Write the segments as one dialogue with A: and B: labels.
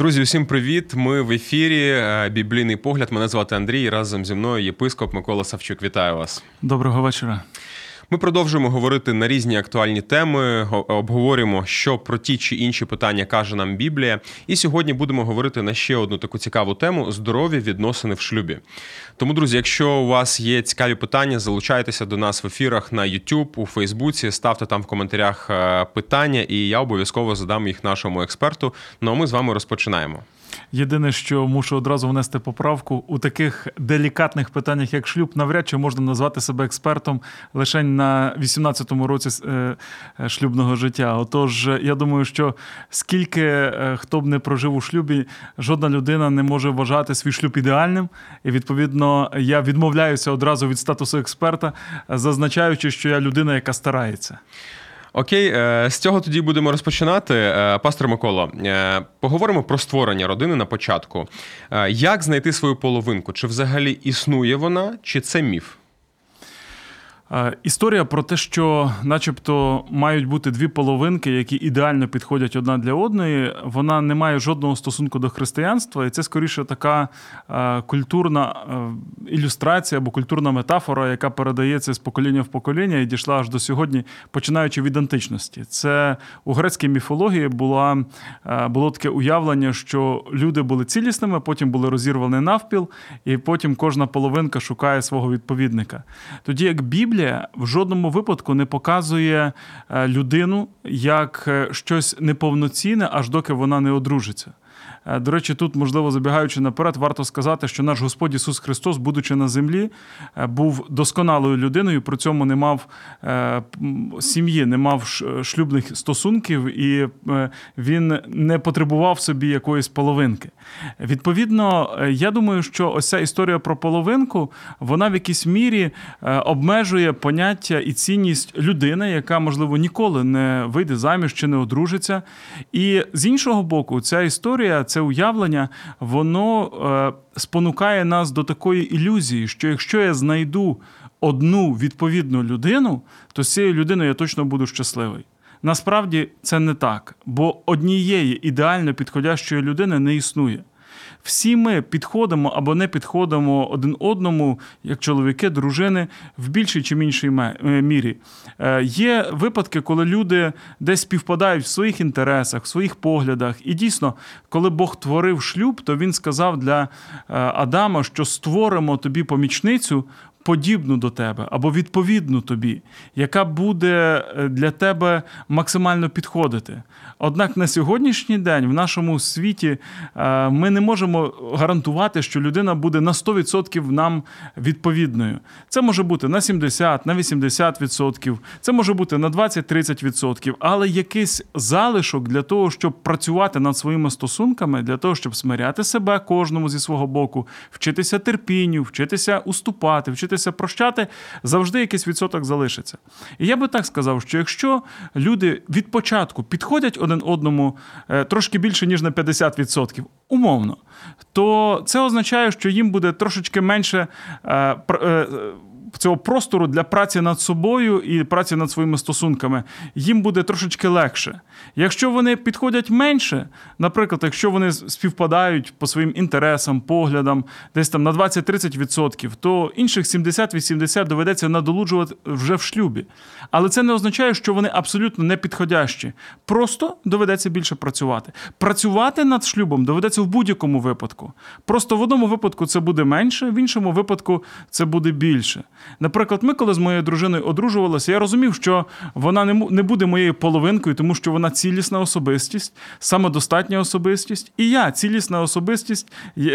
A: Друзі, усім привіт! Ми в ефірі. е, Біблійний погляд. Мене звати Андрій. Разом зі мною єпископ Микола Савчук. Вітаю вас.
B: Доброго вечора.
A: Ми продовжуємо говорити на різні актуальні теми, обговорюємо, що про ті чи інші питання каже нам Біблія. І сьогодні будемо говорити на ще одну таку цікаву тему здорові відносини в шлюбі. Тому, друзі, якщо у вас є цікаві питання, залучайтеся до нас в ефірах на YouTube, у Фейсбуці, ставте там в коментарях е, питання, і я обов'язково задам їх нашому експерту. Ну а ми з вами розпочинаємо.
B: Єдине, що мушу одразу внести поправку у таких делікатних питаннях, як шлюб, навряд чи можна назвати себе експертом лише на 18-му році е, е, шлюбного життя. Отож, я думаю, що скільки е, хто б не прожив у шлюбі, жодна людина не може вважати свій шлюб ідеальним. І відповідно я відмовляюся одразу від статусу експерта, зазначаючи, що я людина, яка старається.
A: Окей, е, з цього тоді будемо розпочинати. Е, Пастор Миколо, е, поговоримо про створення родини на початку. Як знайти свою половинку? Чи взагалі існує вона, чи це міф?
B: Е, Історія про те, що, начебто, мають бути дві половинки, які ідеально підходять одна для одної, вона не має жодного стосунку до християнства, і це скоріше така е, культурна е, ілюстрація або культурна метафора, яка передається з покоління в покоління і дійшла аж до сьогодні, починаючи від античності. Це у грецькій міфології була, було таке уявлення, що люди були цілісними, потім були розірвані навпіл, і потім кожна половинка шукає свого відповідника. Тоді як Біблія в жодному випадку не показує е, людину як е, щось неповноцінне, аж доки вона не одружиться. Е, До речі, тут, можливо, забігаючи наперед, варто сказати, що наш Господь Ісус Христос, будучи на землі, е, був досконалою людиною, при цьому не мав е, сім'ї, не мав шлюбних стосунків, і він не потребував собі якоїсь половинки. Відповідно, я думаю, що ось ця історія про половинку, вона в якійсь мірі обмежує поняття і цінність людини, яка, можливо, ніколи не вийде заміж чи не одружиться. І з іншого боку, ця історія, це уявлення, воно е, спонукає нас до такої ілюзії, що якщо я знайду одну відповідну людину, то з цією людиною я точно буду щасливий. Насправді це не так, бо однієї ідеально підходящої людини не існує. Всі ми підходимо або не підходимо один одному, як чоловіки, дружини, в більшій чи меншій е, мірі. Е, Є випадки, коли люди десь співпадають в своїх інтересах, в своїх поглядах. І дійсно, коли Бог творив шлюб, то він сказав для е, Адама, що створимо тобі помічницю. Подібну до тебе або відповідну тобі, яка буде е, для тебе максимально підходити. Однак на сьогоднішній день в нашому світі е, ми не можемо гарантувати, що людина буде на 100% нам відповідною. Це може бути на 70, на 80%, це може бути на 20-30%, але якийсь залишок для того, щоб працювати над своїми стосунками, для того, щоб смиряти себе кожному зі свого боку, вчитися терпінню, вчитися уступати, вчитися прощати, завжди якийсь відсоток залишиться. І я би так сказав, що якщо люди від початку підходять один одному е, трошки більше, ніж на 50%, умовно, то це означає, що їм буде трошечки менше. Цього простору для праці над собою і праці над своїми стосунками їм буде трошечки легше. Якщо вони підходять менше, наприклад, якщо вони співпадають по своїм інтересам, поглядам, десь там на 20-30%, то інших 70-80% доведеться надолуджувати вже в шлюбі. Але це не означає, що вони абсолютно не підходящі. Просто доведеться більше працювати. Працювати над шлюбом доведеться в будь-якому випадку. Просто в одному випадку це буде менше, в іншому випадку це буде більше. Наприклад, ми, коли з моєю дружиною одружувалися, я розумів, що вона не буде моєю половинкою, тому що вона цілісна особистість, самодостатня особистість, і я цілісна особистість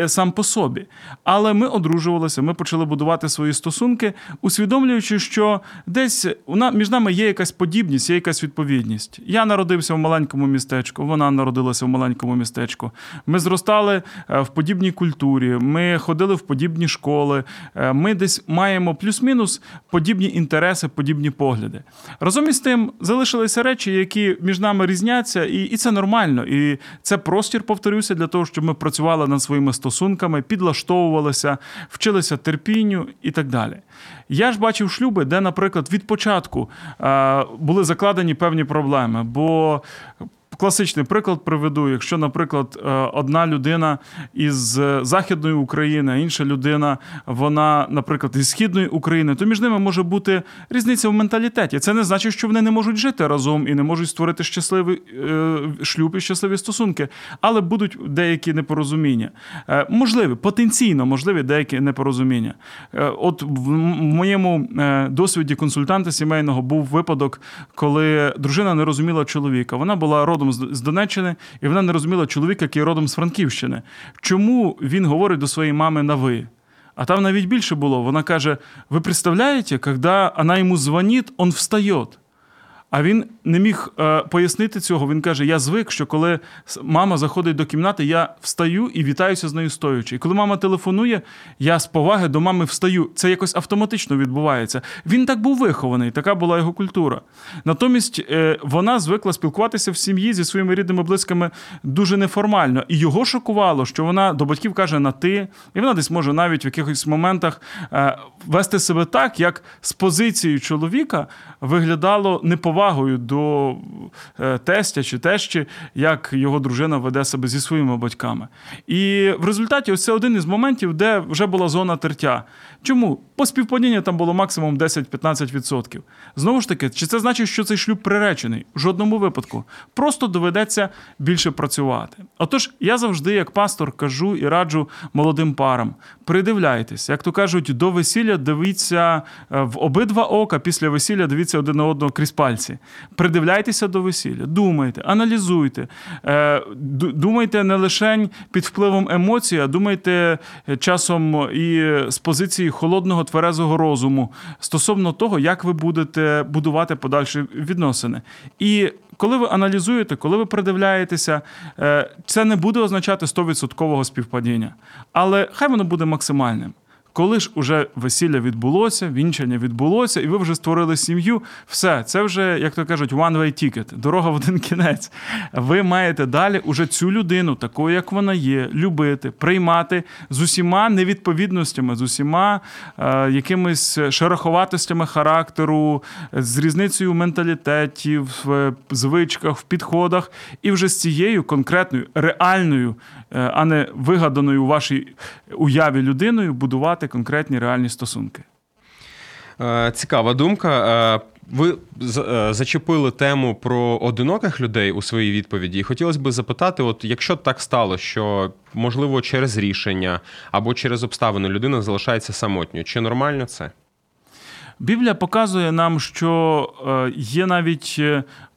B: сам по собі. Але ми одружувалися, ми почали будувати свої стосунки, усвідомлюючи, що десь між нами є якась подібність, є якась відповідність. Я народився в маленькому містечку, вона народилася в маленькому містечку. Ми зростали е, в подібній культурі, ми ходили в подібні школи. е, Ми десь маємо плюс плюс-мінус подібні інтереси, подібні погляди. Разом із тим залишилися речі, які між нами різняться, і, і це нормально. І це простір, повторюся, для того, щоб ми працювали над своїми стосунками, підлаштовувалися, вчилися терпінню і так далі. Я ж бачив шлюби, де, наприклад, від початку були закладені певні проблеми. бо Класичний приклад приведу. Якщо, наприклад, е, одна людина із Західної України, інша людина, вона, наприклад, із Східної України, то між ними може бути різниця в менталітеті. Це не значить, що вони не можуть жити разом і не можуть створити щасливий е, шлюб і щасливі стосунки, але будуть деякі непорозуміння. Е, можливі, потенційно можливі деякі непорозуміння. От в моєму досвіді консультанта сімейного був випадок, коли дружина не розуміла чоловіка. Вона була родом родом з Донеччини, і вона не розуміла чоловіка, який родом з Франківщини. Чому він говорить до своєї мами на ви? А там навіть більше було. Вона каже: Ви представляєте, коли вона йому дзвонить, він встає. А він не міг е, пояснити цього. Він каже: Я звик, що коли мама заходить до кімнати, я встаю і вітаюся з нею стоючи. І коли мама телефонує, я з поваги до мами встаю. Це якось автоматично відбувається. Він так був вихований, така була його культура. Натомість е, вона звикла спілкуватися в сім'ї зі своїми рідними близькими дуже неформально. І його шокувало, що вона до батьків каже на ти, і вона десь може навіть в якихось моментах е, вести себе так, як з позицією чоловіка виглядало неповажно повагою до е, тестя чи тещі, як його дружина веде себе зі своїми батьками. І в результаті ось це один із моментів, де вже була зона тертя. Чому? По співпадінню там було максимум 10-15%. Знову ж таки, чи це значить, що цей шлюб приречений? В жодному випадку. Просто доведеться більше працювати. Отож, я завжди, як пастор, кажу і раджу молодим парам: придивляйтесь, як то кажуть, до весілля дивіться е, в обидва ока, після весілля дивіться один на одного крізь пальці. Придивляйтеся до весілля, думайте, аналізуйте, е, думайте не лише під впливом емоцій, а думайте е, часом і з позиції холодного тверезого розуму стосовно того, як ви будете будувати подальші відносини. І коли ви аналізуєте, коли ви придивляєтеся, е, це не буде означати 100% співпадіння, але хай воно буде максимальним. Коли ж уже весілля відбулося, вінчання відбулося, і ви вже створили сім'ю, все, це вже, як то кажуть, one-way ticket, дорога в один кінець. Ви маєте далі уже цю людину, такою, як вона є, любити, приймати з усіма невідповідностями, з усіма е, якимись шероховатостями характеру, з різницею в менталітеті, в звичках, в підходах, і вже з цією конкретною, реальною, е, а не вигаданою у вашій уяві людиною будувати будувати конкретні реальні стосунки.
A: Е, цікава думка. Е, ви е, зачепили тему про одиноких людей у своїй відповіді, і хотілося б запитати: от якщо так стало, що можливо через рішення або через обставини людина залишається самотньою, чи нормально це?
B: Біблія показує нам, що є навіть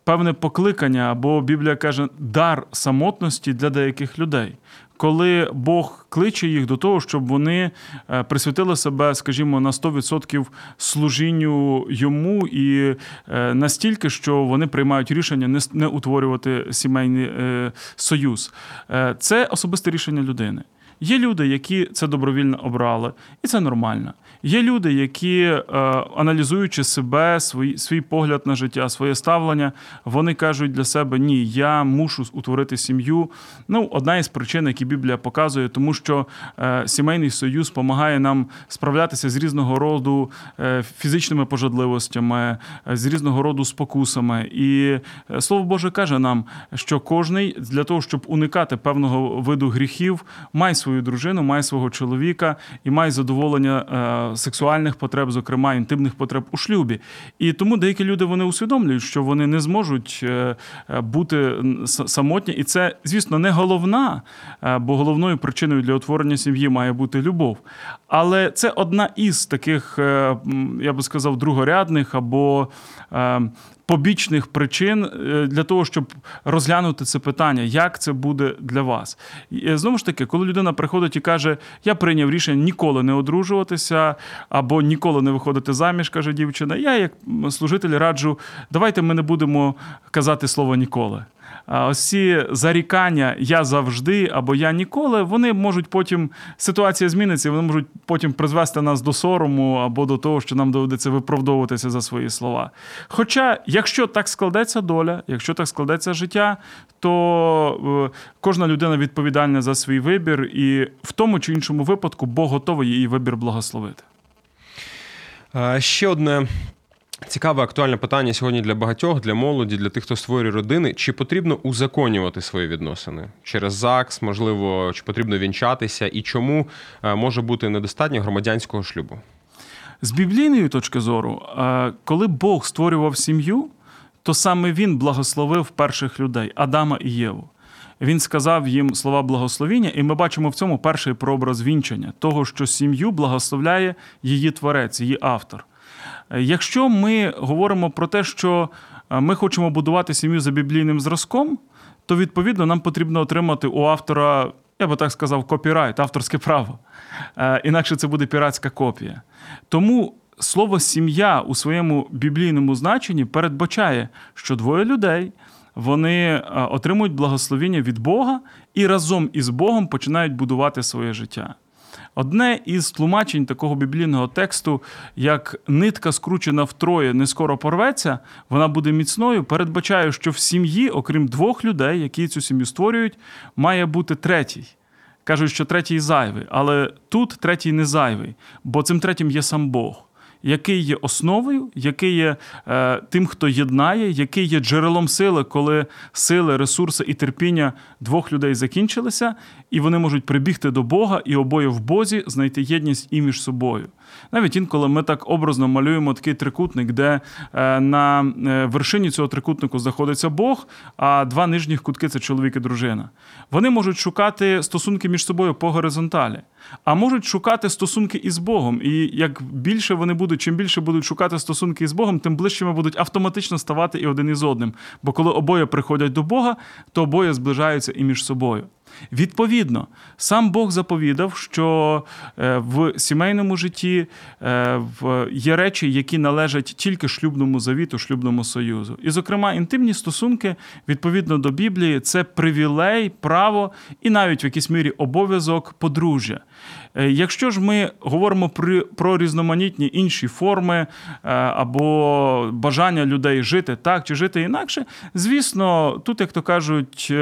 B: певне покликання, або Біблія каже, дар самотності для деяких людей коли Бог кличе їх до того, щоб вони е, присвятили себе, скажімо, на 100% служінню йому і е, настільки, що вони приймають рішення не утворювати сімейний е, союз. Це особисте рішення людини. Є люди, які це добровільно обрали, і це нормально. Є люди, які, е, аналізуючи себе, свій, свій погляд на життя, своє ставлення, вони кажуть для себе: ні, я мушу утворити сім'ю. Ну, одна із причин, які Біблія показує, тому що е, сімейний союз допомагає нам справлятися з різного роду е, фізичними пожадливостями, з різного роду спокусами. І слово Боже каже нам, що кожний для того, щоб уникати певного виду гріхів, має свою дружину, має свого чоловіка і має задоволення сексуальних потреб, зокрема інтимних потреб у шлюбі. І тому деякі люди вони усвідомлюють, що вони не зможуть е, е, бути самотні, і це, звісно, не головна, бо головною причиною для утворення сім'ї має бути любов. Але це одна із таких, я би сказав, другорядних або побічних причин е, для того, щоб розглянути це питання, як це буде для вас. І е, Знову ж таки, коли людина приходить і каже, я прийняв рішення ніколи не одружуватися або ніколи не виходити заміж, каже дівчина. Я, як служитель, раджу, давайте ми не будемо казати слово ніколи. Ось ці зарікання я завжди або я ніколи, вони можуть потім ситуація зміниться, вони можуть потім призвести нас до сорому або до того, що нам доведеться виправдовуватися за свої слова. Хоча, якщо так складеться доля, якщо так складеться життя, то е, кожна людина відповідальна за свій вибір, і в тому чи іншому випадку Бог готовий її вибір благословити.
A: Ще одне. Цікаве актуальне питання сьогодні для багатьох, для молоді, для тих, хто створює родини. Чи потрібно узаконювати свої відносини через ЗАГС, можливо, чи потрібно вінчатися, і чому е, може бути недостатньо громадянського шлюбу?
B: З біблійної точки зору, е, коли Бог створював сім'ю, то саме він благословив перших людей Адама і Єву. Він сказав їм слова благословіння, і ми бачимо в цьому перший прообраз вінчання, того, що сім'ю благословляє її творець, її автор. Якщо ми говоримо про те, що е, ми хочемо будувати сім'ю за біблійним зразком, то відповідно нам потрібно отримати у автора, я би так сказав, копірайт, авторське право. Е, інакше це буде піратська копія. Тому слово сім'я у своєму біблійному значенні передбачає, що двоє людей вони е, отримують благословіння від Бога і разом із Богом починають будувати своє життя. Одне із тлумачень такого біблійного тексту, як нитка скручена втроє, не скоро порветься, вона буде міцною, передбачає, що в сім'ї, окрім двох людей, які цю сім'ю створюють, має бути третій. Кажуть, що третій зайвий, але тут третій не зайвий, бо цим третім є сам Бог який є основою, який є е, тим, хто єднає, який є джерелом сили, коли сили, ресурси і терпіння двох людей закінчилися, і вони можуть прибігти до Бога і обоє в Бозі знайти єдність і між собою. Навіть інколи ми так образно малюємо такий трикутник, де е, на е, вершині цього трикутнику знаходиться Бог, а два нижніх кутки це чоловік і дружина. Вони можуть шукати стосунки між собою по горизонталі, а можуть шукати стосунки із Богом. І як більше вони будуть, чим більше будуть шукати стосунки із Богом, тим ближчими будуть автоматично ставати і один із одним. Бо коли обоє приходять до Бога, то обоє зближаються і між собою. Відповідно, сам Бог заповідав, що е, в сімейному житті е, є речі, які належать тільки шлюбному завіту, шлюбному союзу. І, зокрема, інтимні стосунки відповідно до Біблії це привілей, право і навіть в якійсь мірі обов'язок подружжя. Е, якщо ж ми говоримо про, різноманітні інші форми або бажання людей жити так чи жити інакше, звісно, тут, як то кажуть,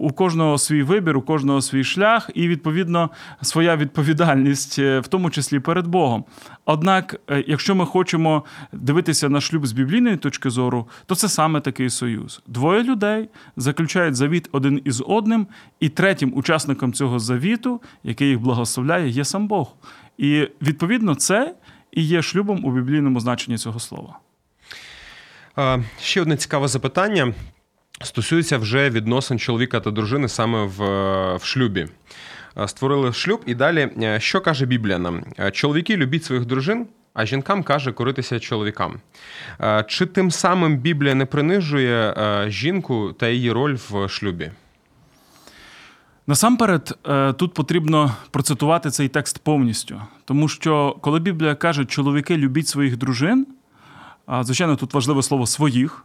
B: у кожного свій вибір, у кожного свій шлях, і відповідно своя відповідальність, е, в тому числі перед Богом. Однак, е, якщо ми хочемо дивитися на шлюб з біблійної точки зору, то це саме такий союз. Двоє людей заключають завіт один із одним, і третім учасником цього завіту, який їх благословляє, є сам Бог. І відповідно це і є шлюбом у біблійному значенні цього слова.
A: Ще одне цікаве запитання стосується вже відносин чоловіка та дружини саме в, в шлюбі. Е, створили шлюб, і далі е, що каже Біблія нам? Е, чоловіки любіть своїх дружин. А жінкам каже коритися чоловікам. Чи тим самим Біблія не принижує жінку та її роль в шлюбі?
B: Насамперед, тут потрібно процитувати цей текст повністю. Тому що, коли Біблія каже, чоловіки любіть своїх дружин, звичайно, тут важливе слово своїх,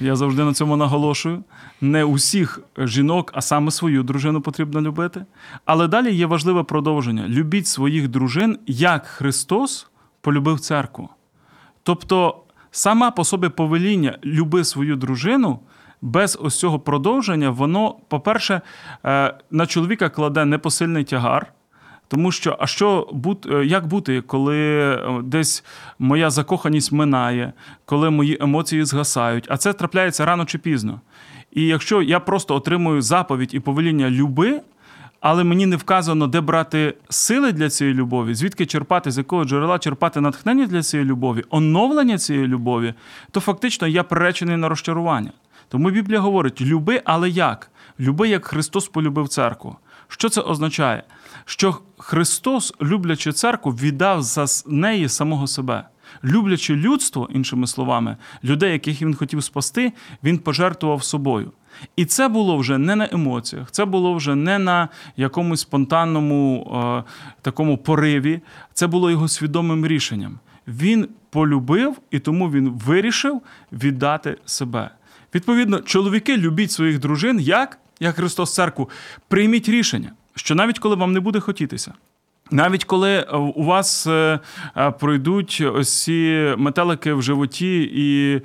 B: я завжди на цьому наголошую. Не усіх жінок, а саме свою дружину потрібно любити. Але далі є важливе продовження: любіть своїх дружин, як Христос полюбив церкву. Тобто, сама по собі повеління люби свою дружину. Без ось цього продовження, воно, по-перше, е, на чоловіка кладе непосильний тягар, тому що, а що е, як бути, коли е, десь моя закоханість минає, коли мої емоції згасають, а це трапляється рано чи пізно. І якщо я просто отримую заповідь і повеління люби, але мені не вказано, де брати сили для цієї любові, звідки черпати, з якого джерела черпати натхнення для цієї любові, оновлення цієї любові, то фактично я приречений на розчарування. Тому Біблія говорить: люби, але як? Люби, як Христос полюбив церкву. Що це означає? Що Христос, люблячи церкву, віддав за неї самого себе. Люблячи людство, іншими словами, людей, яких він хотів спасти, він пожертвував собою. І це було вже не на емоціях, це було вже не на якомусь спонтанному е, такому пориві, це було його свідомим рішенням. Він полюбив і тому він вирішив віддати себе. Відповідно, чоловіки любіть своїх дружин, як? Як Христос церкву. Прийміть рішення, що навіть коли вам не буде хотітися. Навіть коли е, у вас е, е, пройдуть ось ці метелики в животі і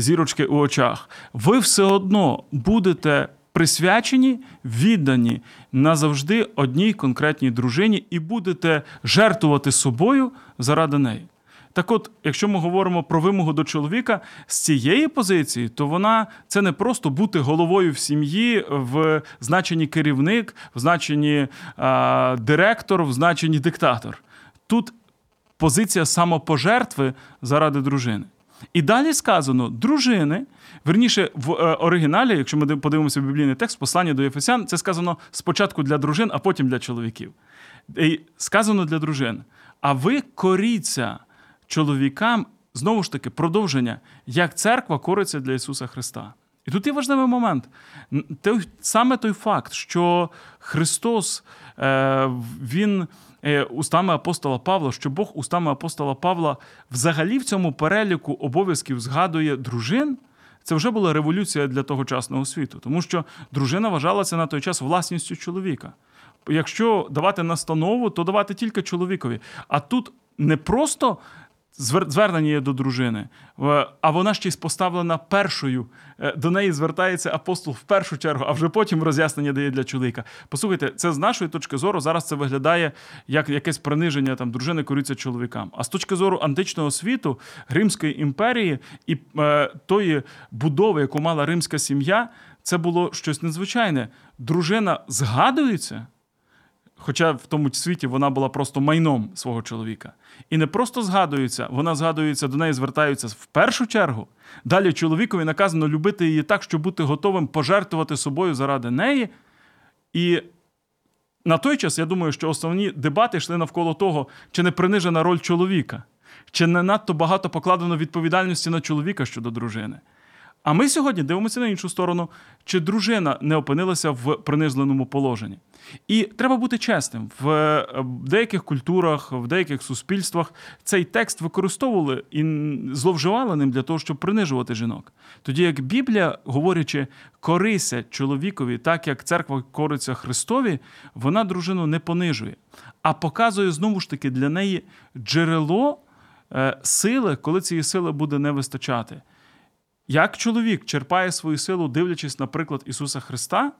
B: зірочки у очах, ви все одно будете присвячені, віддані назавжди одній конкретній дружині і будете жертвувати собою заради неї. Так от, якщо ми говоримо про вимогу до чоловіка з цієї позиції, то вона це не просто бути головою в сім'ї в значенні керівник, в значенні а, директор, в значенні диктатор. Тут позиція самопожертви заради дружини. І далі сказано, дружини, верніше, в е, оригіналі, якщо ми подивимося біблійний текст, послання до Єфесян, це сказано спочатку для дружин, а потім для чоловіків. І сказано для дружин. А ви коріться чоловікам, знову ж таки, продовження, як церква кориться для Ісуса Христа. І тут є важливий момент. Саме той факт, що Христос, е, Він е, устами апостола Павла, що Бог устами апостола Павла взагалі в цьому переліку обов'язків згадує дружин. Це вже була революція для тогочасного світу, тому що дружина вважалася на той час власністю чоловіка. Якщо давати настанову, то давати тільки чоловікові. А тут не просто звернення є до дружини, е, а вона ще й поставлена першою. Е, до неї звертається апостол в першу чергу, а вже потім роз'яснення дає для чоловіка. Послухайте, це з нашої точки зору зараз це виглядає як якесь приниження там дружини кориться чоловікам. А з точки зору античного світу, Римської імперії і е, тої будови, яку мала римська сім'я, це було щось незвичайне. Дружина згадується. Хоча в тому світі вона була просто майном свого чоловіка. І не просто згадується, вона згадується, до неї звертаються в першу чергу. Далі чоловікові наказано любити її так, щоб бути готовим пожертвувати собою заради неї. І на той час я думаю, що основні дебати йшли навколо того, чи не принижена роль чоловіка, чи не надто багато покладено відповідальності на чоловіка щодо дружини. А ми сьогодні дивимося на іншу сторону, чи дружина не опинилася в принизленому положенні. І треба бути чесним. В деяких культурах, в деяких суспільствах цей текст використовували і зловживали ним для того, щоб принижувати жінок. Тоді як Біблія, говорячи, корися чоловікові, так як церква кориться Христові, вона дружину не понижує, а показує знову ж таки для неї джерело е, сили, коли цієї сили буде не вистачати. Як чоловік черпає свою силу, дивлячись, наприклад, Ісуса Христа,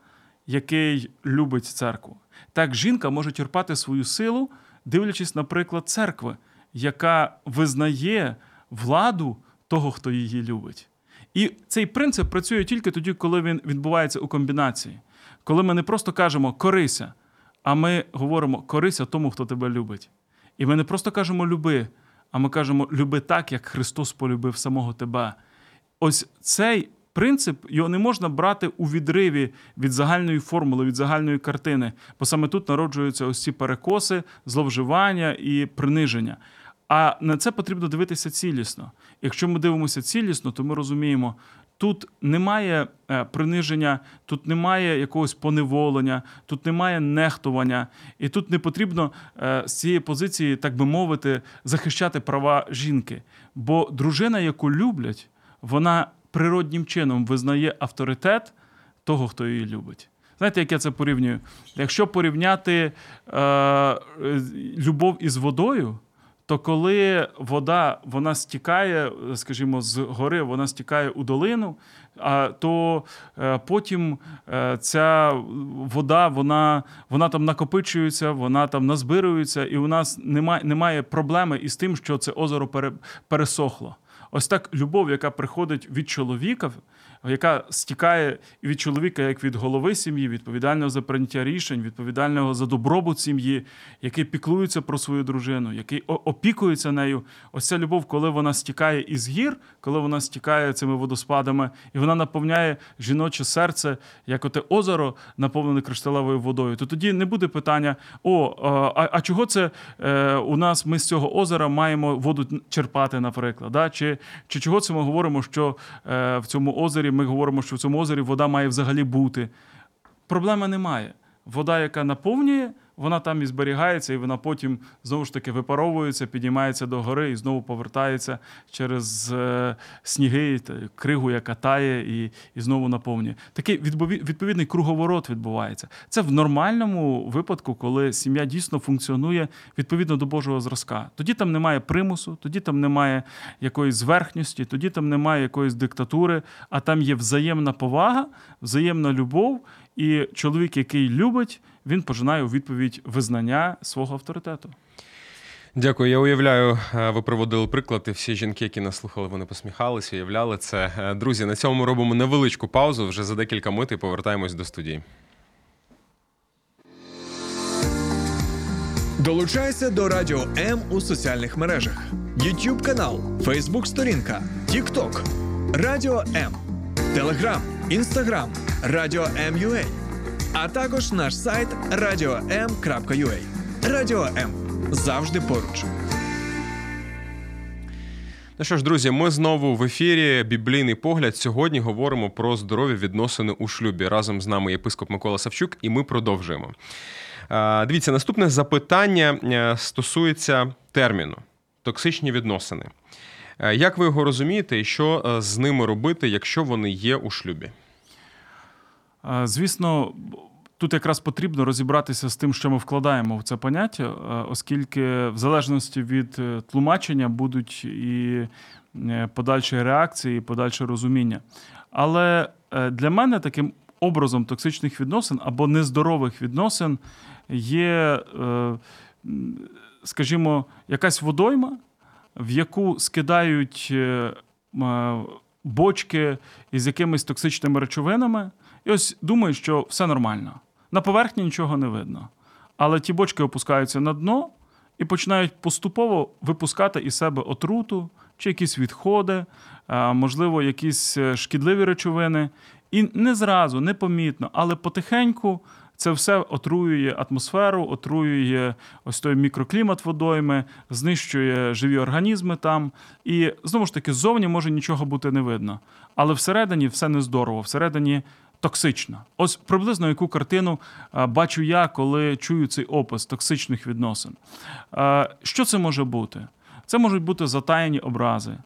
B: який любить церкву, так жінка може черпати свою силу, дивлячись, наприклад, церкви, яка визнає владу того, хто її любить. І цей принцип працює тільки тоді, коли він відбувається у комбінації. Коли ми не просто кажемо корися, а ми говоримо корися тому, хто тебе любить. І ми не просто кажемо люби, а ми кажемо люби так, як Христос полюбив самого тебе. Ось цей принцип його не можна брати у відриві від загальної формули, від загальної картини, бо саме тут народжуються ось ці перекоси, зловживання і приниження. А на це потрібно дивитися цілісно. Якщо ми дивимося цілісно, то ми розуміємо, тут немає е, приниження, тут немає якогось поневолення, тут немає нехтування, і тут не потрібно е, з цієї позиції, так би мовити, захищати права жінки. Бо дружина, яку люблять, вона природнім чином визнає авторитет того, хто її любить. Знаєте, як я це порівнюю? Якщо порівняти е, любов із водою, то коли вода вона стікає, скажімо, з гори, вона стікає у долину, а то е, потім е, ця вода вона вона там накопичується, вона там назбирується, і у нас немає немає проблеми із тим, що це озеро пересохло. Ось так любов, яка приходить від чоловіка, яка стікає від чоловіка як від голови сім'ї, відповідального за прийняття рішень, відповідального за добробут сім'ї, який піклується про свою дружину, який опікується нею. Ось ця любов, коли вона стікає із гір, коли вона стікає цими водоспадами, і вона наповняє жіноче серце, як оте озеро, наповнене кришталевою водою. То тоді не буде питання: о, а, а чого це е, у нас ми з цього озера маємо воду черпати, наприклад? Да? Чи, Чи чого це ми говоримо, що е, в цьому озері? Ми говоримо, що в цьому озері вода має взагалі бути. Проблеми немає. Вода, яка наповнює, вона там і зберігається, і вона потім знову ж таки випаровується, підіймається до гори і знову повертається через е, сніги, кригу, яка тає, і, і знову наповнює. Такий відпові- відповідний круговорот відбувається. Це в нормальному випадку, коли сім'я дійсно функціонує відповідно до Божого зразка. Тоді там немає примусу, тоді там немає якоїсь зверхності, тоді там немає якоїсь диктатури, а там є взаємна повага, взаємна любов, і чоловік, який любить, він пожинає у відповідь визнання свого авторитету.
A: Дякую. Я уявляю, е, ви приводили приклад, і всі жінки, які нас слухали, вони посміхалися, уявляли це. Е, Друзі, на цьому ми робимо невеличку паузу. Вже за декілька мит і повертаємось до студії.
C: Долучайся до Радіо М у соціальних мережах: YouTube канал, Facebook сторінка, TikTok, Радіо М, Telegram, Instagram, Радіо М.UA, а також наш сайт radio.m.ua. Радіо М завжди поруч.
A: Ну що ж, друзі, ми знову в ефірі. Біблійний погляд. Сьогодні говоримо про здорові відносини у шлюбі. Разом з нами єпископ Микола Савчук, і ми продовжуємо. Дивіться, наступне запитання е, стосується терміну токсичні відносини. Е, Як ви його розумієте, і що е, з ними робити, якщо вони є у шлюбі?
B: Звісно, тут якраз потрібно розібратися з тим, що ми вкладаємо в це поняття, оскільки в залежності від е, тлумачення будуть і е, подальші реакції, і подальше розуміння. Але е, для мене таким образом токсичних відносин або нездорових відносин є, скажімо, якась водойма, в яку скидають бочки із якимись токсичними речовинами, і ось думають, що все нормально. На поверхні нічого не видно. Але ті бочки опускаються на дно і починають поступово випускати із себе отруту чи якісь відходи, можливо, якісь е, шкідливі речовини. І не зразу, непомітно, але потихеньку це все отруює атмосферу, отруює ось той мікроклімат водойми, знищує живі організми там. І знову ж таки, ззовні може нічого бути не видно. Але всередині все нездорово, всередині токсично. Ось приблизно яку картину бачу я, коли чую цей опис токсичних відносин. Що це може бути? Це можуть бути затаєні образи.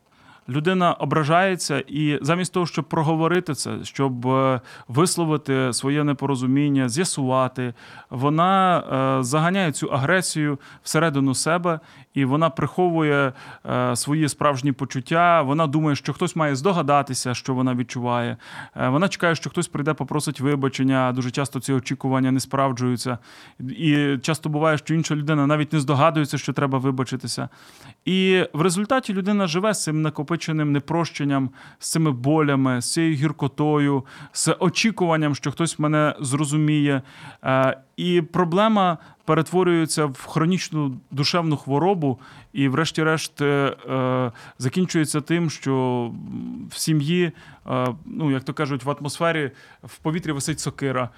B: Людина ображається, і замість того, щоб проговорити це, щоб е, висловити своє непорозуміння, з'ясувати, вона е, заганяє цю агресію всередину себе, і вона приховує е, свої справжні почуття. Вона думає, що хтось має здогадатися, що вона відчуває. Е, Вона чекає, що хтось прийде, попросить вибачення. Дуже часто ці очікування не справджуються. І часто буває, що інша людина навіть не здогадується, що треба вибачитися. І в результаті людина живе з цим накопиченим непрощенням, з цими болями, з цією гіркотою, з очікуванням, що хтось мене зрозуміє. Е, І проблема перетворюється в хронічну душевну хворобу, і, врешті-решт, е, е, закінчується тим, що в сім'ї, е, ну як то кажуть, в атмосфері в повітрі висить сокира,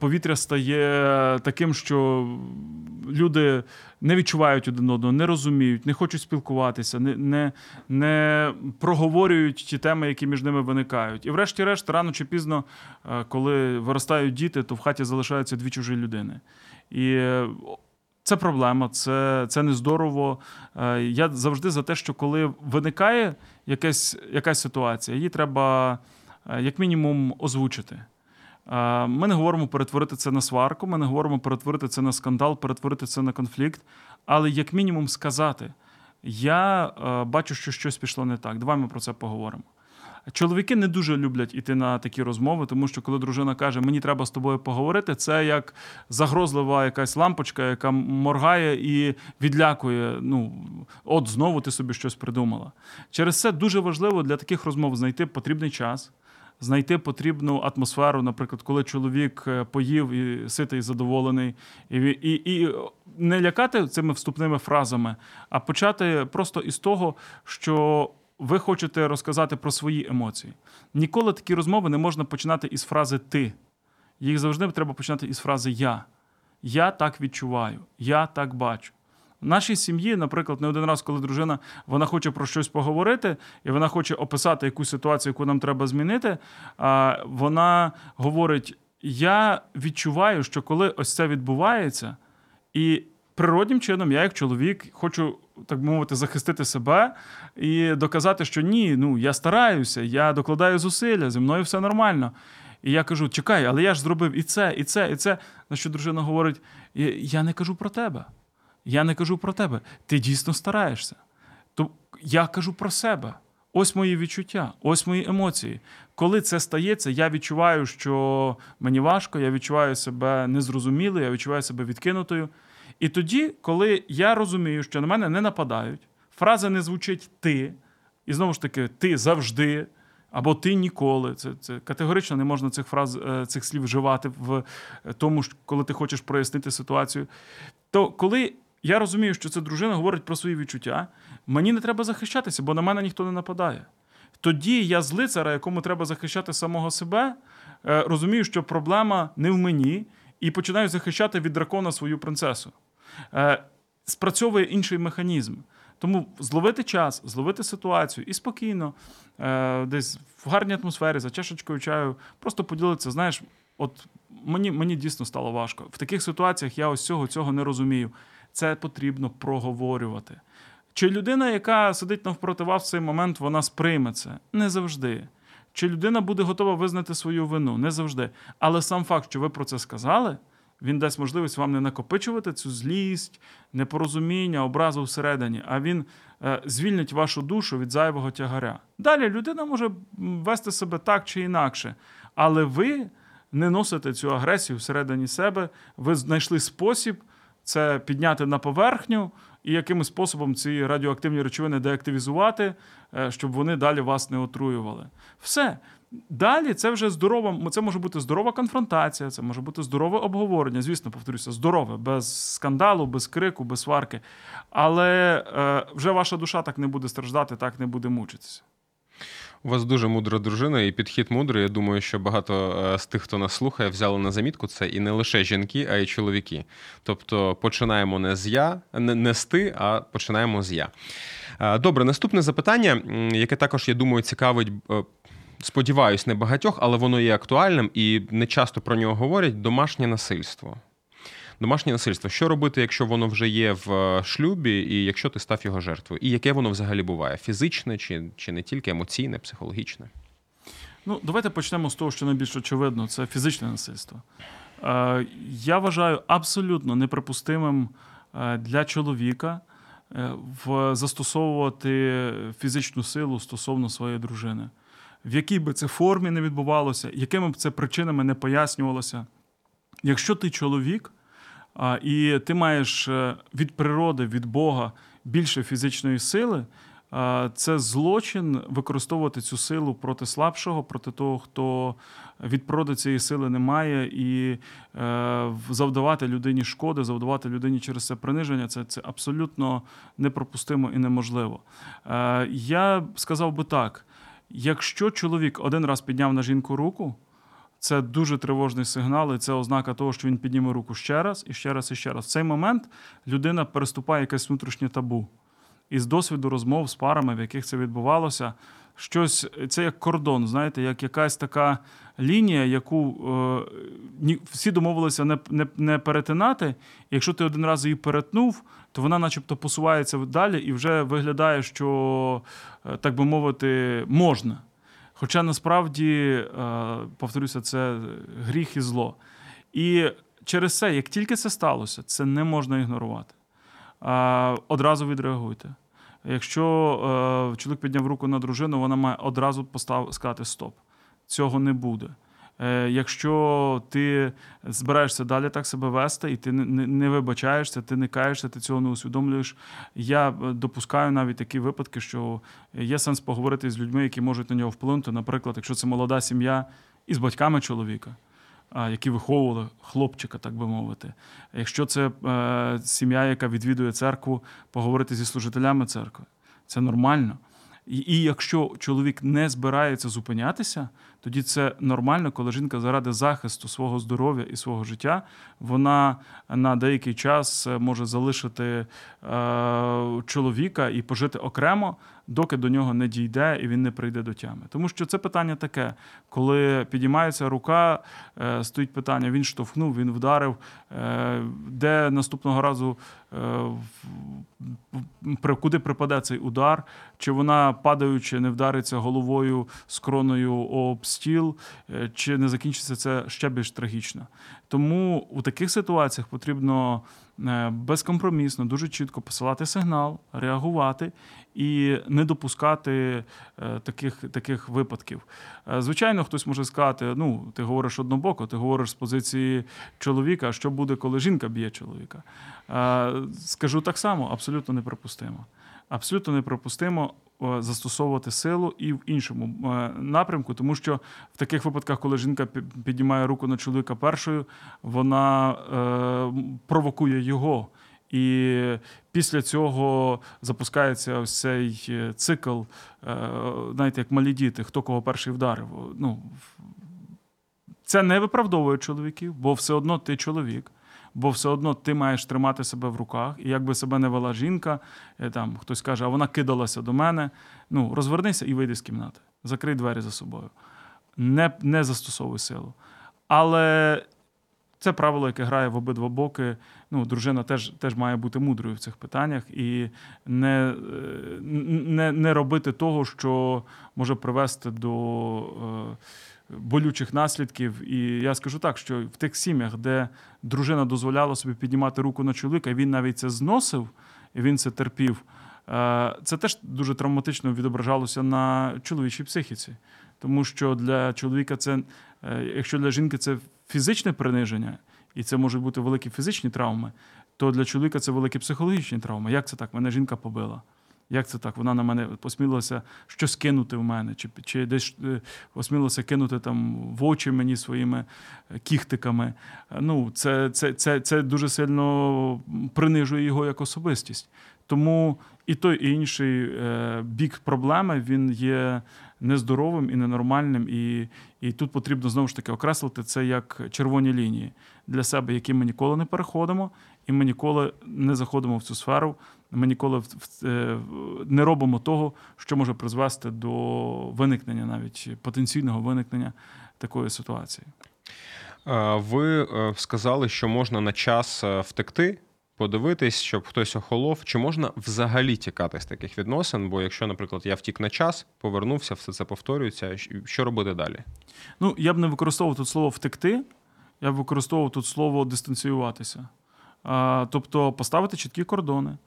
B: повітря стає таким, що люди не відчувають один одного, не розуміють, не хочуть спілкуватися, не, не, не проговорюють ті теми, які між ними виникають. І, врешті-решт, рано чи пізно, коли виростають діти, то в хаті залишаються дві чужі людини. І це проблема, це, це нездорово. Е, Я завжди за те, що коли виникає якась, якась ситуація, її треба е, як мінімум озвучити. Е, Ми не говоримо перетворити це на сварку, ми не говоримо перетворити це на скандал, перетворити це на конфлікт, але як мінімум сказати: я бачу, що щось пішло не так. Давай ми про це поговоримо. Чоловіки не дуже люблять іти на такі розмови, тому що коли дружина каже, мені треба з тобою поговорити, це як загрозлива якась лампочка, яка моргає і відлякує. Ну, от знову ти собі щось придумала. Через це дуже важливо для таких розмов знайти потрібний час. Знайти потрібну атмосферу, наприклад, коли чоловік е, поїв і ситий, задоволений, і, і, і не лякати цими вступними фразами, а почати просто із того, що ви хочете розказати про свої емоції. Ніколи такі розмови не можна починати із фрази ти. Їх завжди треба починати із фрази я. Я так відчуваю, я так бачу. В нашій сім'ї, наприклад, не один раз, коли дружина вона хоче про щось поговорити, і вона хоче описати якусь ситуацію, яку нам треба змінити. Вона говорить: Я відчуваю, що коли ось це відбувається, І природнім чином, я, як чоловік, хочу, так би мовити, захистити себе і доказати, що ні, ну я стараюся, я докладаю зусилля, зі мною все нормально. І я кажу: чекай, але я ж зробив і це, і це, і це. На що дружина говорить: я не кажу про тебе. Я не кажу про тебе. Ти дійсно стараєшся. То я кажу про себе. Ось мої відчуття, ось мої емоції. Коли це стається, я відчуваю, що мені важко, я відчуваю себе незрозумілою, я відчуваю себе відкинутою. І тоді, коли я розумію, що на мене не нападають, фраза не звучить ти, і знову ж таки, ти завжди, або ти ніколи. Це це категорично не можна цих фраз, е, цих слів вживати в тому, коли ти хочеш прояснити ситуацію. То коли я розумію, що ця дружина говорить про свої відчуття, мені не треба захищатися, бо на мене ніхто не нападає. Тоді я з лицара, якому треба захищати самого себе, е, розумію, що проблема не в мені, і починаю захищати від дракона свою принцесу. Е, спрацьовує інший механізм. Тому зловити час, зловити ситуацію і спокійно, е, десь в гарній атмосфері, за чашечкою чаю, просто поділитися. Знаєш, от мені мені дійсно стало важко. В таких ситуаціях я ось цього цього не розумію. Це потрібно проговорювати. Чи людина, яка сидить навпроти вас в цей момент, вона сприйме це? Не завжди. Чи людина буде готова визнати свою вину? Не завжди. Але сам факт, що ви про це сказали, він дасть можливість вам не накопичувати цю злість, непорозуміння, образу всередині, а він е, звільнить вашу душу від зайвого тягаря. Далі людина може вести себе так чи інакше, але ви не носите цю агресію всередині себе, ви знайшли спосіб це підняти на поверхню і якимось способом ці радіоактивні речовини деактивізувати, е, щоб вони далі вас не отруювали. Все. Далі це вже здорова, це може бути здорова конфронтація, це може бути здорове обговорення. Звісно, повторюся, здорове, без скандалу, без крику, без сварки. Але е, вже ваша душа так не буде страждати, так не буде мучитися.
A: У вас дуже мудра дружина і підхід мудрий. Я думаю, що багато е, з тих, хто нас слухає, взяли на замітку це і не лише жінки, а й чоловіки. Тобто починаємо не з я, не, з ти, а починаємо з я. Е, добре, наступне запитання, яке також, я думаю, цікавить. Сподіваюсь, не багатьох, але воно є актуальним і не часто про нього говорять домашнє насильство. Домашнє насильство. Що робити, якщо воно вже є в е, шлюбі, і якщо ти став його жертвою? І яке воно взагалі буває? Фізичне чи чи не тільки емоційне, психологічне?
B: Ну, давайте почнемо з того, що найбільш очевидно, це фізичне насильство. Е, Я вважаю абсолютно неприпустимим е, для чоловіка е, в застосовувати фізичну силу стосовно своєї дружини. В якій би це формі не відбувалося, якими б це причинами не пояснювалося. Якщо ти чоловік, і ти маєш е, від природи, від Бога більше фізичної сили. Це злочин використовувати цю силу проти слабшого, проти того, хто від природи цієї сили не має, і е, завдавати людині шкоди, завдавати людині через це приниження це це абсолютно непропустимо і неможливо. Е, я сказав би так: якщо чоловік один раз підняв на жінку руку, це дуже тривожний сигнал, і це ознака того, що він підніме руку ще раз і ще раз і ще раз. В цей момент людина переступає якесь внутрішнє табу. І з досвіду розмов з парами, в яких це відбувалося, щось це як кордон, знаєте, як якась така лінія, яку е, всі домовилися не не, не перетинати. І якщо ти один раз її перетнув, то вона, начебто, посувається далі і вже виглядає, що, е, так би мовити, можна. Хоча насправді, е, повторюся, це гріх і зло. І через це, як тільки це сталося, це не можна ігнорувати. Одразу відреагуйте. Якщо е, чоловік підняв руку на дружину, вона має одразу сказати стоп. Цього не буде. Е, якщо ти збираєшся далі так себе вести, і ти не вибачаєшся, ти не каєшся, ти цього не усвідомлюєш. Я е, допускаю навіть такі випадки, що є сенс поговорити з людьми, які можуть на нього вплинути. Наприклад, якщо це молода сім'я із батьками чоловіка. Які виховували хлопчика, так би мовити. Якщо це е, сім'я, яка відвідує церкву, поговорити зі служителями церкви, це нормально. І, і якщо чоловік не збирається зупинятися, тоді це нормально, коли жінка заради захисту свого здоров'я і свого життя вона на деякий час може залишити е, чоловіка і пожити окремо, доки до нього не дійде і він не прийде до тями. Тому що це питання таке, коли підіймається рука, е, стоїть питання: він штовхнув, він вдарив, е, де наступного разу. Е, куди припаде цей удар, чи вона падаючи, не вдариться головою з кроною об стіл, е, чи не закінчиться це ще більш трагічно. Тому у таких ситуаціях потрібно е, безкомпромісно, дуже чітко посилати сигнал, реагувати і не допускати е, таких таких випадків. Звичайно, хтось може сказати: ну, ти говориш однобоко, ти говориш з позиції чоловіка, що буде, коли жінка б'є чоловіка. Скажу так само, абсолютно неприпустимо. Абсолютно неприпустимо Е, застосовувати силу і в іншому е, напрямку, тому що в таких випадках, коли жінка піднімає руку на чоловіка першою, вона е, провокує його. І після цього запускається ось цей цикл, знаєте, як малі діти, хто кого перший вдарив. Ну, Це не виправдовує чоловіків, бо все одно ти чоловік бо все одно ти маєш тримати себе в руках. І якби себе не вела жінка, е, там хтось каже, а вона кидалася до мене. Ну, розвернися і вийди з кімнати. Закрий двері за собою. Не, Не застосовуй силу. Але. Це правило, яке грає в обидва боки. Ну, Дружина теж теж має бути мудрою в цих питаннях і не е, не, не робити того, що може привести до е, болючих наслідків. І я скажу так, що в тих сім'ях, де дружина дозволяла собі піднімати руку на чоловіка, він навіть це зносив, і він це терпів. Е, це теж дуже травматично відображалося на чоловічій психіці. Тому що для чоловіка це, е, якщо для жінки це фізичне приниження, і це можуть бути великі фізичні травми, то для чоловіка це великі психологічні травми. Як це так? Мене жінка побила. Як це так? Вона на мене посмілилася щось кинути в мене, чи чи десь е, осмілилася кинути там в очі мені своїми е, кіхтиками. Ну, Це це, це, це дуже сильно принижує його як особистість. Тому і той і інший е, бік проблеми він є нездоровим і ненормальним. І і тут потрібно знову ж таки окреслити це як червоні лінії для себе, які ми ніколи не переходимо, і ми ніколи не заходимо в цю сферу. Ми ніколи е, не робимо того, що може призвести до виникнення, навіть потенційного виникнення такої ситуації.
A: Ви е, сказали, що можна на час е, втекти подивитись, щоб хтось охолов, чи можна взагалі тікати з таких відносин? Бо якщо, наприклад, я втік на час, повернувся, все це повторюється, що робити далі?
B: Ну, я б не використовував тут слово втекти, я б використовував тут слово дистанціюватися. Тобто поставити чіткі кордони.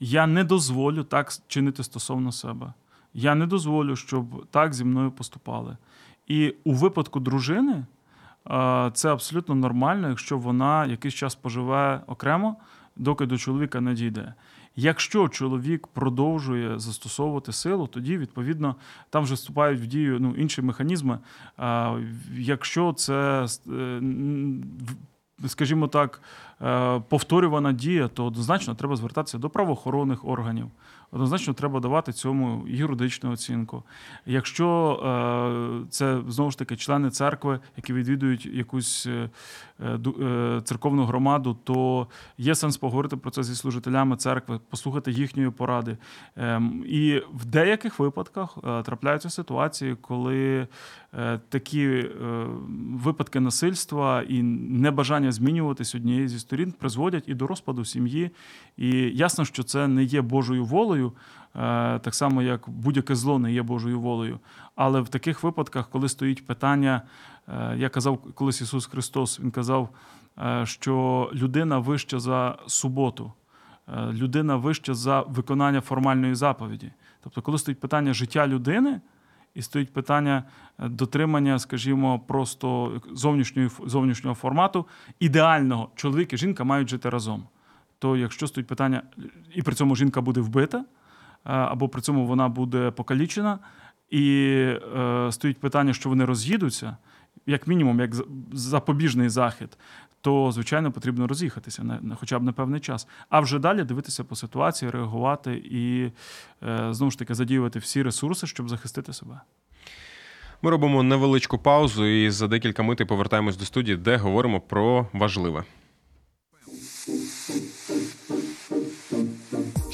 B: Я не дозволю так чинити стосовно себе. Я не дозволю, щоб так зі мною поступали. І у випадку дружини це абсолютно нормально, якщо вона якийсь час поживе окремо доки до чоловіка не дійде. Якщо чоловік продовжує застосовувати силу, тоді відповідно там вже вступають в дію ну, інші механізми. Якщо це, е, скажімо так, е, повторювана дія, то однозначно треба звертатися до правоохоронних органів однозначно треба давати цьому юридичну оцінку. Якщо е, це знову ж таки члени церкви, які відвідують якусь е, е, церковну громаду, то є сенс поговорити про це зі служителями церкви, послухати їхньої поради. Ем, і в деяких випадках трапляються ситуації, коли такі випадки насильства і небажання змінюватись однієї зі сторін призводять і до розпаду сім'ї. І ясно, що це не є Божою волею волею, е, так само як будь-яке зло не є Божою волею. Але в таких випадках, коли стоїть питання, е, я казав колись Ісус Христос, Він казав, е, що людина вища за суботу, людина вища за виконання формальної заповіді. Тобто, коли стоїть питання життя людини. І стоїть питання дотримання, скажімо, просто зовнішньої, зовнішнього формату, ідеального чоловік і жінка мають жити разом то якщо стоїть питання, і при цьому жінка буде вбита, або при цьому вона буде покалічена, і е, стоїть питання, що вони роз'їдуться, як мінімум, як запобіжний захід, то звичайно потрібно роз'їхатися на, на хоча б на певний час. А вже далі дивитися по ситуації, реагувати і е, знову ж таки задіювати всі ресурси, щоб захистити себе.
A: Ми робимо невеличку паузу і за декілька мити повертаємось до студії, де говоримо про важливе.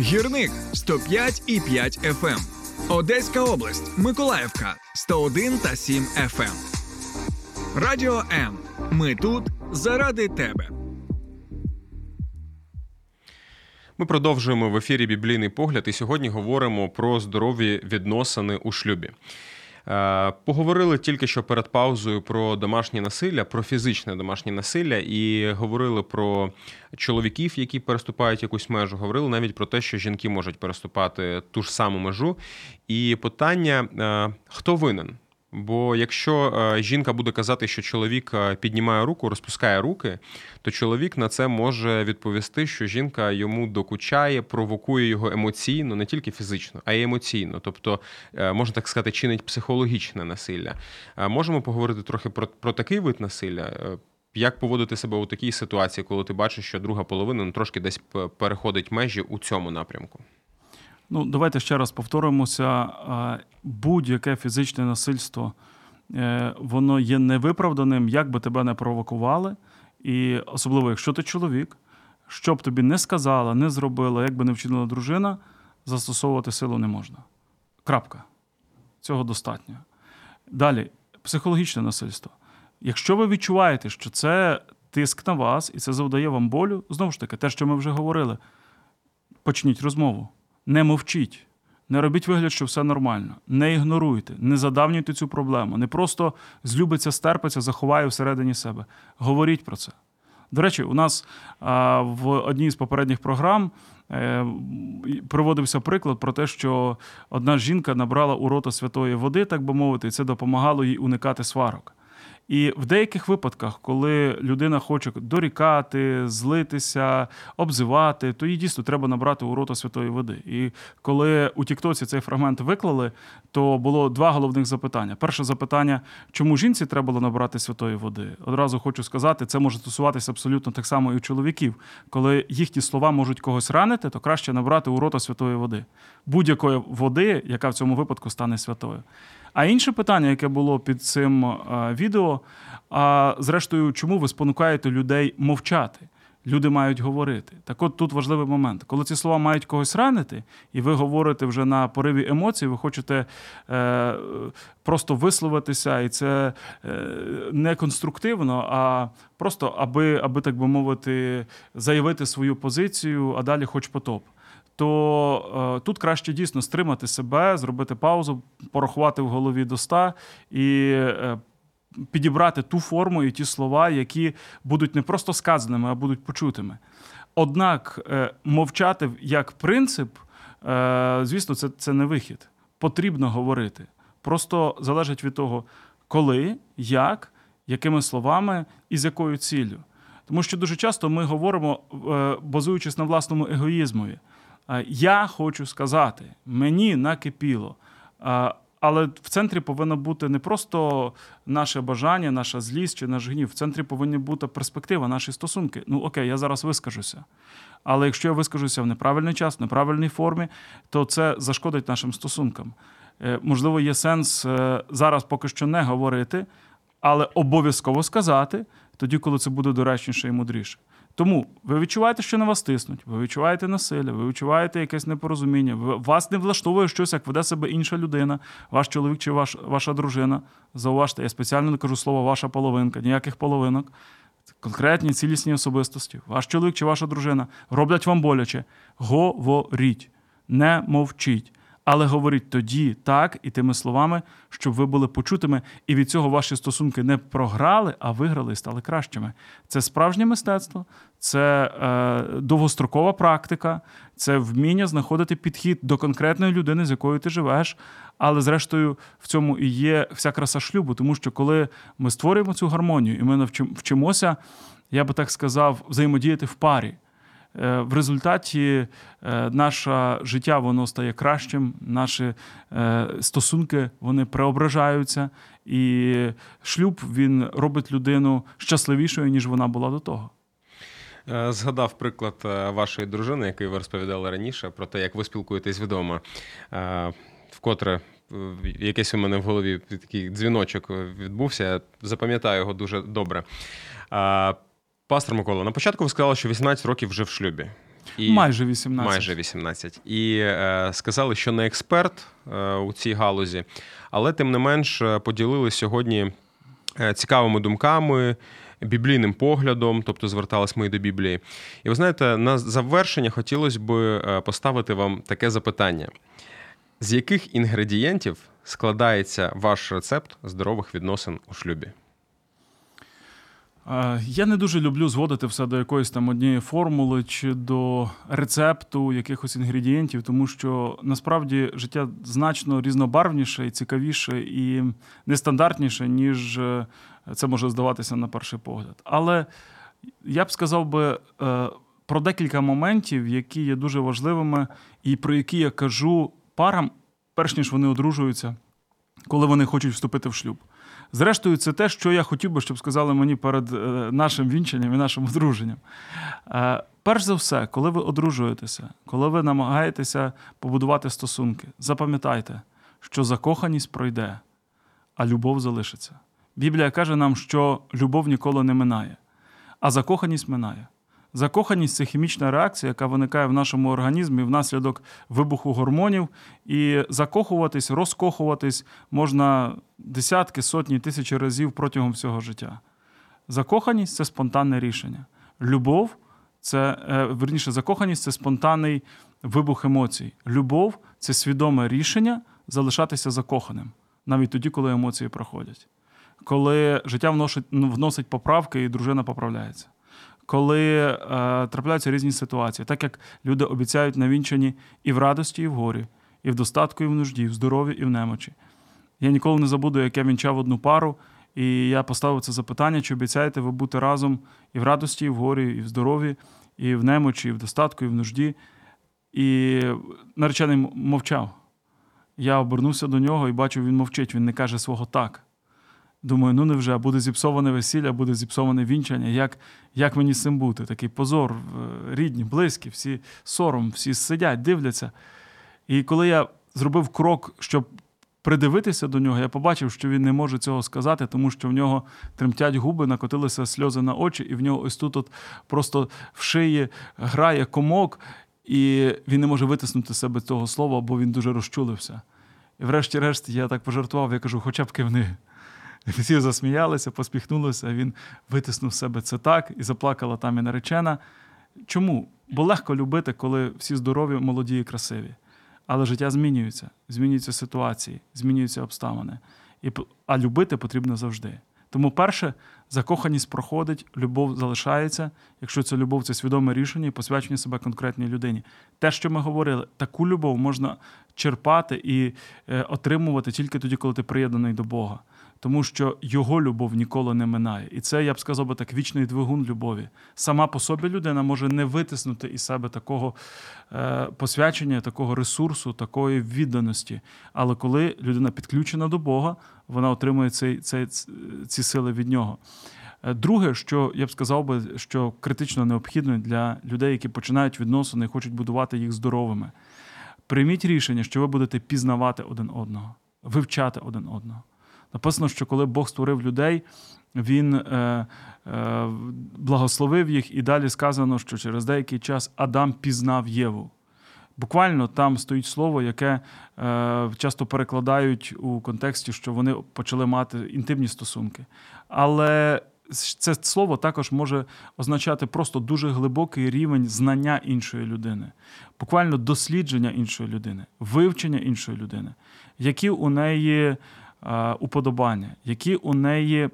C: Гірник 105 і 5 FM. Одеська область, Миколаївка 101 та 7 FM. Радіо М. Ми тут заради тебе.
A: Ми продовжуємо в ефірі біблійний погляд і сьогодні говоримо про здорові відносини у шлюбі. Е, поговорили тільки що перед паузою про домашнє насилля, про фізичне домашнє насилля, і говорили про чоловіків, які переступають якусь межу. Говорили навіть про те, що жінки можуть переступати ту ж саму межу. І питання: е, хто винен? Бо якщо е, жінка буде казати, що чоловік е, піднімає руку, розпускає руки, то чоловік на це може відповісти, що жінка йому докучає, провокує його емоційно, не тільки фізично, а й емоційно. Тобто, е, можна так сказати, чинить психологічне насилля. Можемо поговорити трохи про, про такий вид насилля. Як поводити себе у такій ситуації, коли ти бачиш, що друга половина ну, трошки десь переходить межі у цьому напрямку?
B: Ну, давайте ще раз повторимося. Будь-яке фізичне насильство е, воно є невиправданим, як би тебе не провокували. І особливо, якщо ти чоловік, що б тобі не сказала, не зробила, як би не вчинила дружина, застосовувати силу не можна. Крапка. Цього достатньо. Далі, психологічне насильство. Якщо ви відчуваєте, що це тиск на вас і це завдає вам болю, знову ж таки, те, що ми вже говорили, почніть розмову не мовчіть. Не робіть вигляд, що все нормально. Не ігноруйте, не задавнюйте цю проблему. Не просто злюбиться, стерпиться, заховає всередині себе. Говоріть про це. До речі, у нас в одній з попередніх програм е, проводився приклад про те, що одна жінка набрала у рота святої води, так би мовити, і це допомагало їй уникати сварок. І в деяких випадках, коли людина хоче дорікати, злитися, обзивати, то їй дійсно треба набрати у рота святої води. І коли у Тіктоці цей фрагмент виклали, то було два головних запитання. Перше запитання, чому жінці треба було набрати святої води? Одразу хочу сказати, це може стосуватися абсолютно так само і у чоловіків. Коли їхні слова можуть когось ранити, то краще набрати у рота святої води, будь-якої води, яка в цьому випадку стане святою. А інше питання, яке було під цим е, відео, а зрештою, чому ви спонукаєте людей мовчати? Люди мають говорити. Так от тут важливий момент. Коли ці слова мають когось ранити, і ви говорите вже на пориві емоцій, ви хочете е, просто висловитися, і це е, не конструктивно, а просто аби, аби, так би мовити, заявити свою позицію, а далі хоч потоп то е, тут краще дійсно стримати себе, зробити паузу, порахувати в голові до 100 і е, підібрати ту форму і ті слова, які будуть не просто сказаними, а будуть почутими. Однак е, мовчати як принцип, е, звісно, це, це не вихід. Потрібно говорити. Просто залежить від того, коли, як, якими словами і з якою ціллю. Тому що дуже часто ми говоримо, е, базуючись на власному егоїзмові. Я хочу сказати, мені накипіло. Але в центрі повинно бути не просто наше бажання, наша злість чи наш гнів. В центрі повинна бути перспектива, наші стосунки. Ну окей, я зараз вискажуся. Але якщо я вискажуся в неправильний час, в неправильній формі, то це зашкодить нашим стосункам. Е, можливо, є сенс е, зараз поки що не говорити, але обов'язково сказати тоді, коли це буде доречніше і мудріше. Тому ви відчуваєте, що на вас тиснуть, ви відчуваєте насилля, ви відчуваєте якесь непорозуміння, вас не влаштовує щось, як веде себе інша людина, ваш чоловік чи ваш, ваша дружина. Зауважте, я спеціально не кажу слово ваша половинка, ніяких половинок. Конкретні цілісні особистості, ваш чоловік чи ваша дружина роблять вам боляче. Говоріть, не мовчіть. Але говоріть тоді так і тими словами, щоб ви були почутими, і від цього ваші стосунки не програли, а виграли і стали кращими. Це справжнє мистецтво, це е, довгострокова практика, це вміння знаходити підхід до конкретної людини, з якою ти живеш. Але, зрештою, в цьому і є вся краса шлюбу, тому що коли ми створюємо цю гармонію, і ми вчимося, я би так сказав, взаємодіяти в парі. Е, в результаті е, наше життя воно стає кращим, наші е, стосунки вони преображаються, і шлюб він робить людину щасливішою, ніж вона була до того.
A: Згадав приклад вашої дружини, який ви розповідали раніше, про те, як ви спілкуєтесь вдома. Вкотре якийсь у мене в голові такий дзвіночок відбувся. Я запам'ятаю його дуже добре. Пастор Микола, на початку ви сказали, що 18 років вже в шлюбі.
B: І Майже 18.
A: Майже 18. І е, сказали, що не експерт е, у цій галузі, але тим не менш е, поділили сьогодні е, цікавими думками, біблійним поглядом, тобто звертались ми і до Біблії. І ви знаєте, на завершення хотілося б е, поставити вам таке запитання: з яких інгредієнтів складається ваш рецепт здорових відносин у шлюбі?
B: Я не дуже люблю зводити все до якоїсь там однієї формули чи до рецепту якихось інгредієнтів, тому що насправді життя значно різнобарвніше і цікавіше і нестандартніше, ніж е, це може здаватися на перший погляд. Але я б сказав би е, про декілька моментів, які є дуже важливими, і про які я кажу парам, перш ніж вони одружуються, коли вони хочуть вступити в шлюб. Зрештою, це те, що я хотів би, щоб сказали мені перед е, нашим вінченням і нашим одруженням. Е, перш за все, коли ви одружуєтеся, коли ви намагаєтеся побудувати стосунки, запам'ятайте, що закоханість пройде, а любов залишиться. Біблія каже нам, що любов ніколи не минає, а закоханість минає. Закоханість це хімічна реакція, яка виникає в нашому організмі внаслідок вибуху гормонів. І закохуватись, розкохуватись можна десятки, сотні, тисячі разів протягом всього життя. Закоханість це спонтанне рішення. Любов це е, верніше, закоханість це спонтанний вибух емоцій. Любов це свідоме рішення залишатися закоханим, навіть тоді, коли емоції проходять. Коли життя вносить, вносить поправки і дружина поправляється коли е, трапляються різні ситуації, так як люди обіцяють на вінчанні і в радості, і в горі, і в достатку, і в нужді, і в здоров'ї, і в немочі. Я ніколи не забуду, як я вінчав одну пару, і я поставив це запитання: чи обіцяєте ви бути разом і в радості, і в горі, і в здоров'ї, і в немочі, і в достатку, і в нужді. І наречений мовчав. Я обернувся до нього і бачив, він мовчить, він не каже свого так. Думаю, ну невже буде зіпсоване весілля, буде зіпсоване вінчання. Як як мені з цим бути? Такий позор, е, рідні, близькі, всі сором, всі сидять, дивляться. І коли я зробив крок, щоб придивитися до нього, я побачив, що він не може цього сказати, тому що в нього тремтять губи, накотилися сльози на очі, і в нього ось тут от просто в шиї грає комок, і він не може витиснути себе цього слова, бо він дуже розчулився. І врешті-решт я так пожартував, я кажу, хоча б кивни. Всі засміялися, поспіхнулися, він витиснув себе це так і заплакала там і наречена. Чому? Бо легко любити, коли всі здорові, молоді і красиві. Але життя змінюється, змінюються ситуації, змінюються обставини. І, А любити потрібно завжди. Тому, перше, закоханість проходить, любов залишається. Якщо це любов, це свідоме рішення і посвячення себе конкретній людині. Те, що ми говорили, таку любов можна черпати і е, отримувати тільки тоді, коли ти приєднаний до Бога тому що його любов ніколи не минає. І це, я б сказав, би так вічний двигун любові. Сама по собі людина може не витиснути із себе такого е, посвячення, такого ресурсу, такої відданості. Але коли людина підключена до Бога, вона отримує цей, цей, ці сили від нього. Е, друге, що я б сказав би, що критично необхідно для людей, які починають відносини і хочуть будувати їх здоровими. Прийміть рішення, що ви будете пізнавати один одного, вивчати один одного. Написано, що коли Бог створив людей, він е, е, благословив їх, і далі сказано, що через деякий час Адам пізнав Єву. Буквально там стоїть слово, яке е, часто перекладають у контексті, що вони почали мати інтимні стосунки. Але це слово також може означати просто дуже глибокий рівень знання іншої людини, буквально дослідження іншої людини, вивчення іншої людини, які у неї уподобання, які у неї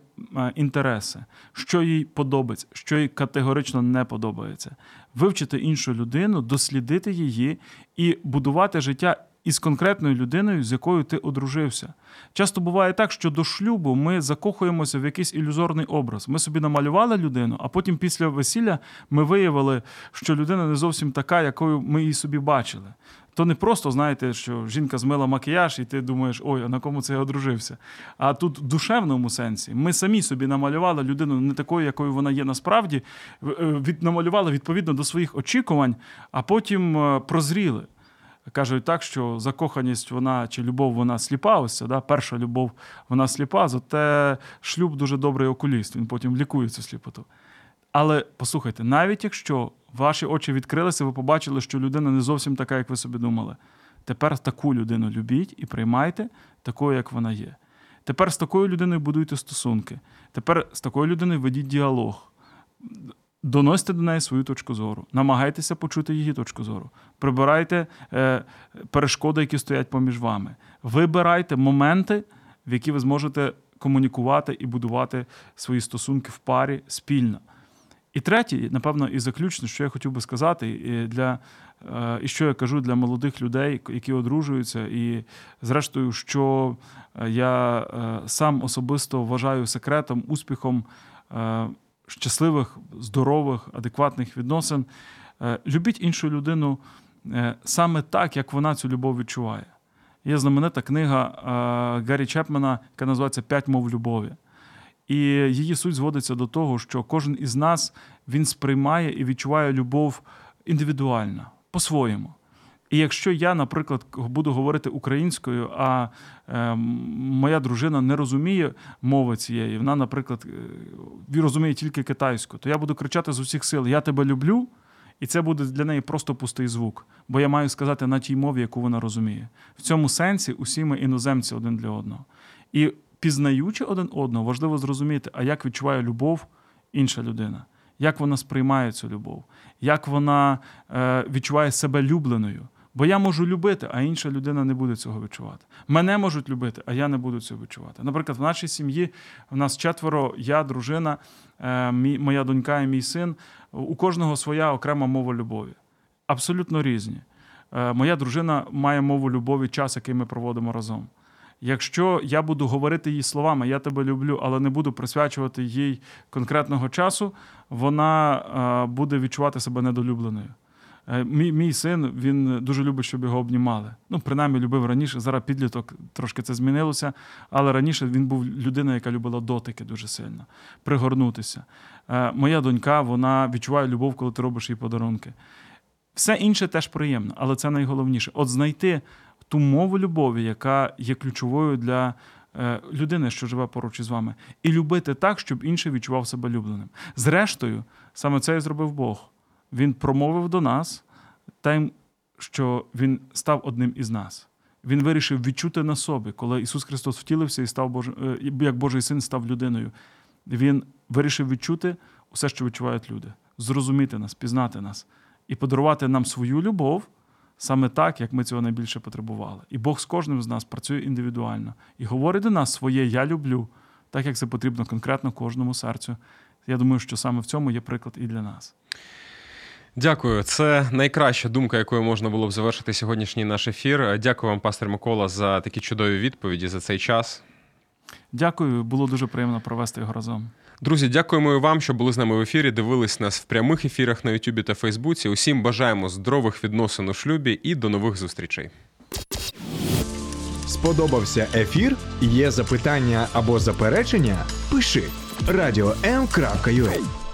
B: інтереси, що їй подобається, що їй категорично не подобається. Вивчити іншу людину, дослідити її і будувати життя із конкретною людиною, з якою ти одружився. Часто буває так, що до шлюбу ми закохуємося в якийсь ілюзорний образ. Ми собі намалювали людину, а потім після весілля ми виявили, що людина не зовсім така, якою ми її собі бачили. То не просто знаєте, що жінка змила макіяж, і ти думаєш, ой, а на кому це я одружився. А тут в душевному сенсі ми самі собі намалювали людину не такою, якою вона є насправді, е, від, намалювали відповідно до своїх очікувань, а потім е, прозріли. Кажуть так, що закоханість вона чи любов вона сліпа, ось да? перша любов вона сліпа, зате шлюб дуже добрий окуліст, він потім лікує цю сліпоту. Але послухайте, навіть якщо ваші очі відкрилися, ви побачили, що людина не зовсім така, як ви собі думали. Тепер таку людину любіть і приймайте такою, як вона є. Тепер з такою людиною будуйте стосунки. Тепер з такою людиною ведіть діалог. Доносьте до неї свою точку зору, намагайтеся почути її точку зору. Прибирайте е, перешкоди, які стоять поміж вами. Вибирайте моменти, в які ви зможете комунікувати і будувати свої стосунки в парі спільно. І третє, напевно, і заключне, що я хотів би сказати, і для е, і що я кажу для молодих людей, які одружуються, і зрештою, що е, я е, сам особисто вважаю секретом, успіхом щасливих, здорових, адекватних відносин. Любіть іншу людину саме так, як вона цю любов відчуває. Є знаменита книга Гаррі Чепмена, яка називається П'ять мов любові. І її суть зводиться до того, що кожен із нас він сприймає і відчуває любов індивідуально, по-своєму. І якщо я, наприклад, буду говорити українською, а е, моя дружина не розуміє мови цієї, вона, наприклад, е, розуміє тільки китайську, то я буду кричати з усіх сил: Я тебе люблю, і це буде для неї просто пустий звук, бо я маю сказати на тій мові, яку вона розуміє. В цьому сенсі усі ми іноземці один для одного. І пізнаючи один одного, важливо зрозуміти, а як відчуває любов інша людина, як вона сприймає цю любов, як вона е, відчуває себе любленою. Бо я можу любити, а інша людина не буде цього відчувати. Мене можуть любити, а я не буду цього відчувати. Наприклад, в нашій сім'ї в нас четверо, я, дружина, е, моя донька і мій син. У кожного своя окрема мова любові. Абсолютно різні. Е, моя дружина має мову любові, час, який ми проводимо разом. Якщо я буду говорити їй словами, я тебе люблю, але не буду присвячувати їй конкретного часу, вона буде відчувати себе недолюбленою. Е, мій мій син він дуже любить, щоб його обнімали. Ну, принаймні, любив раніше. Зараз підліток трошки це змінилося, але раніше він був людина, яка любила дотики дуже сильно, пригорнутися. Е, моя донька вона відчуває любов, коли ти робиш їй подарунки. Все інше теж приємно, але це найголовніше. От знайти ту мову любові, яка є ключовою для е, людини, що живе поруч із вами, і любити так, щоб інший відчував себе любленим. Зрештою, саме це і зробив Бог. Він промовив до нас тим, що Він став одним із нас. Він вирішив відчути на собі, коли Ісус Христос втілився і став Бож... Е, як Божий син став людиною. Він вирішив відчути усе, що відчувають люди, зрозуміти нас, пізнати нас і подарувати нам свою любов саме так, як ми цього найбільше потребували. І Бог з кожним з нас працює індивідуально і говорить до нас своє Я люблю, так як це потрібно конкретно кожному серцю. Я думаю, що саме в цьому є приклад і для нас.
A: Дякую. Це найкраща думка, якою можна було б завершити сьогоднішній наш ефір. Дякую вам, пастор Микола, за такі чудові відповіді за цей час.
B: Дякую, було дуже приємно провести його разом.
A: Друзі, дякуємо і вам, що були з нами в ефірі. Дивились нас в прямих ефірах на Ютубі та Фейсбуці. Усім бажаємо здорових відносин у шлюбі і до нових зустрічей.
C: Сподобався ефір? Є запитання або заперечення? Пиши радіом.ua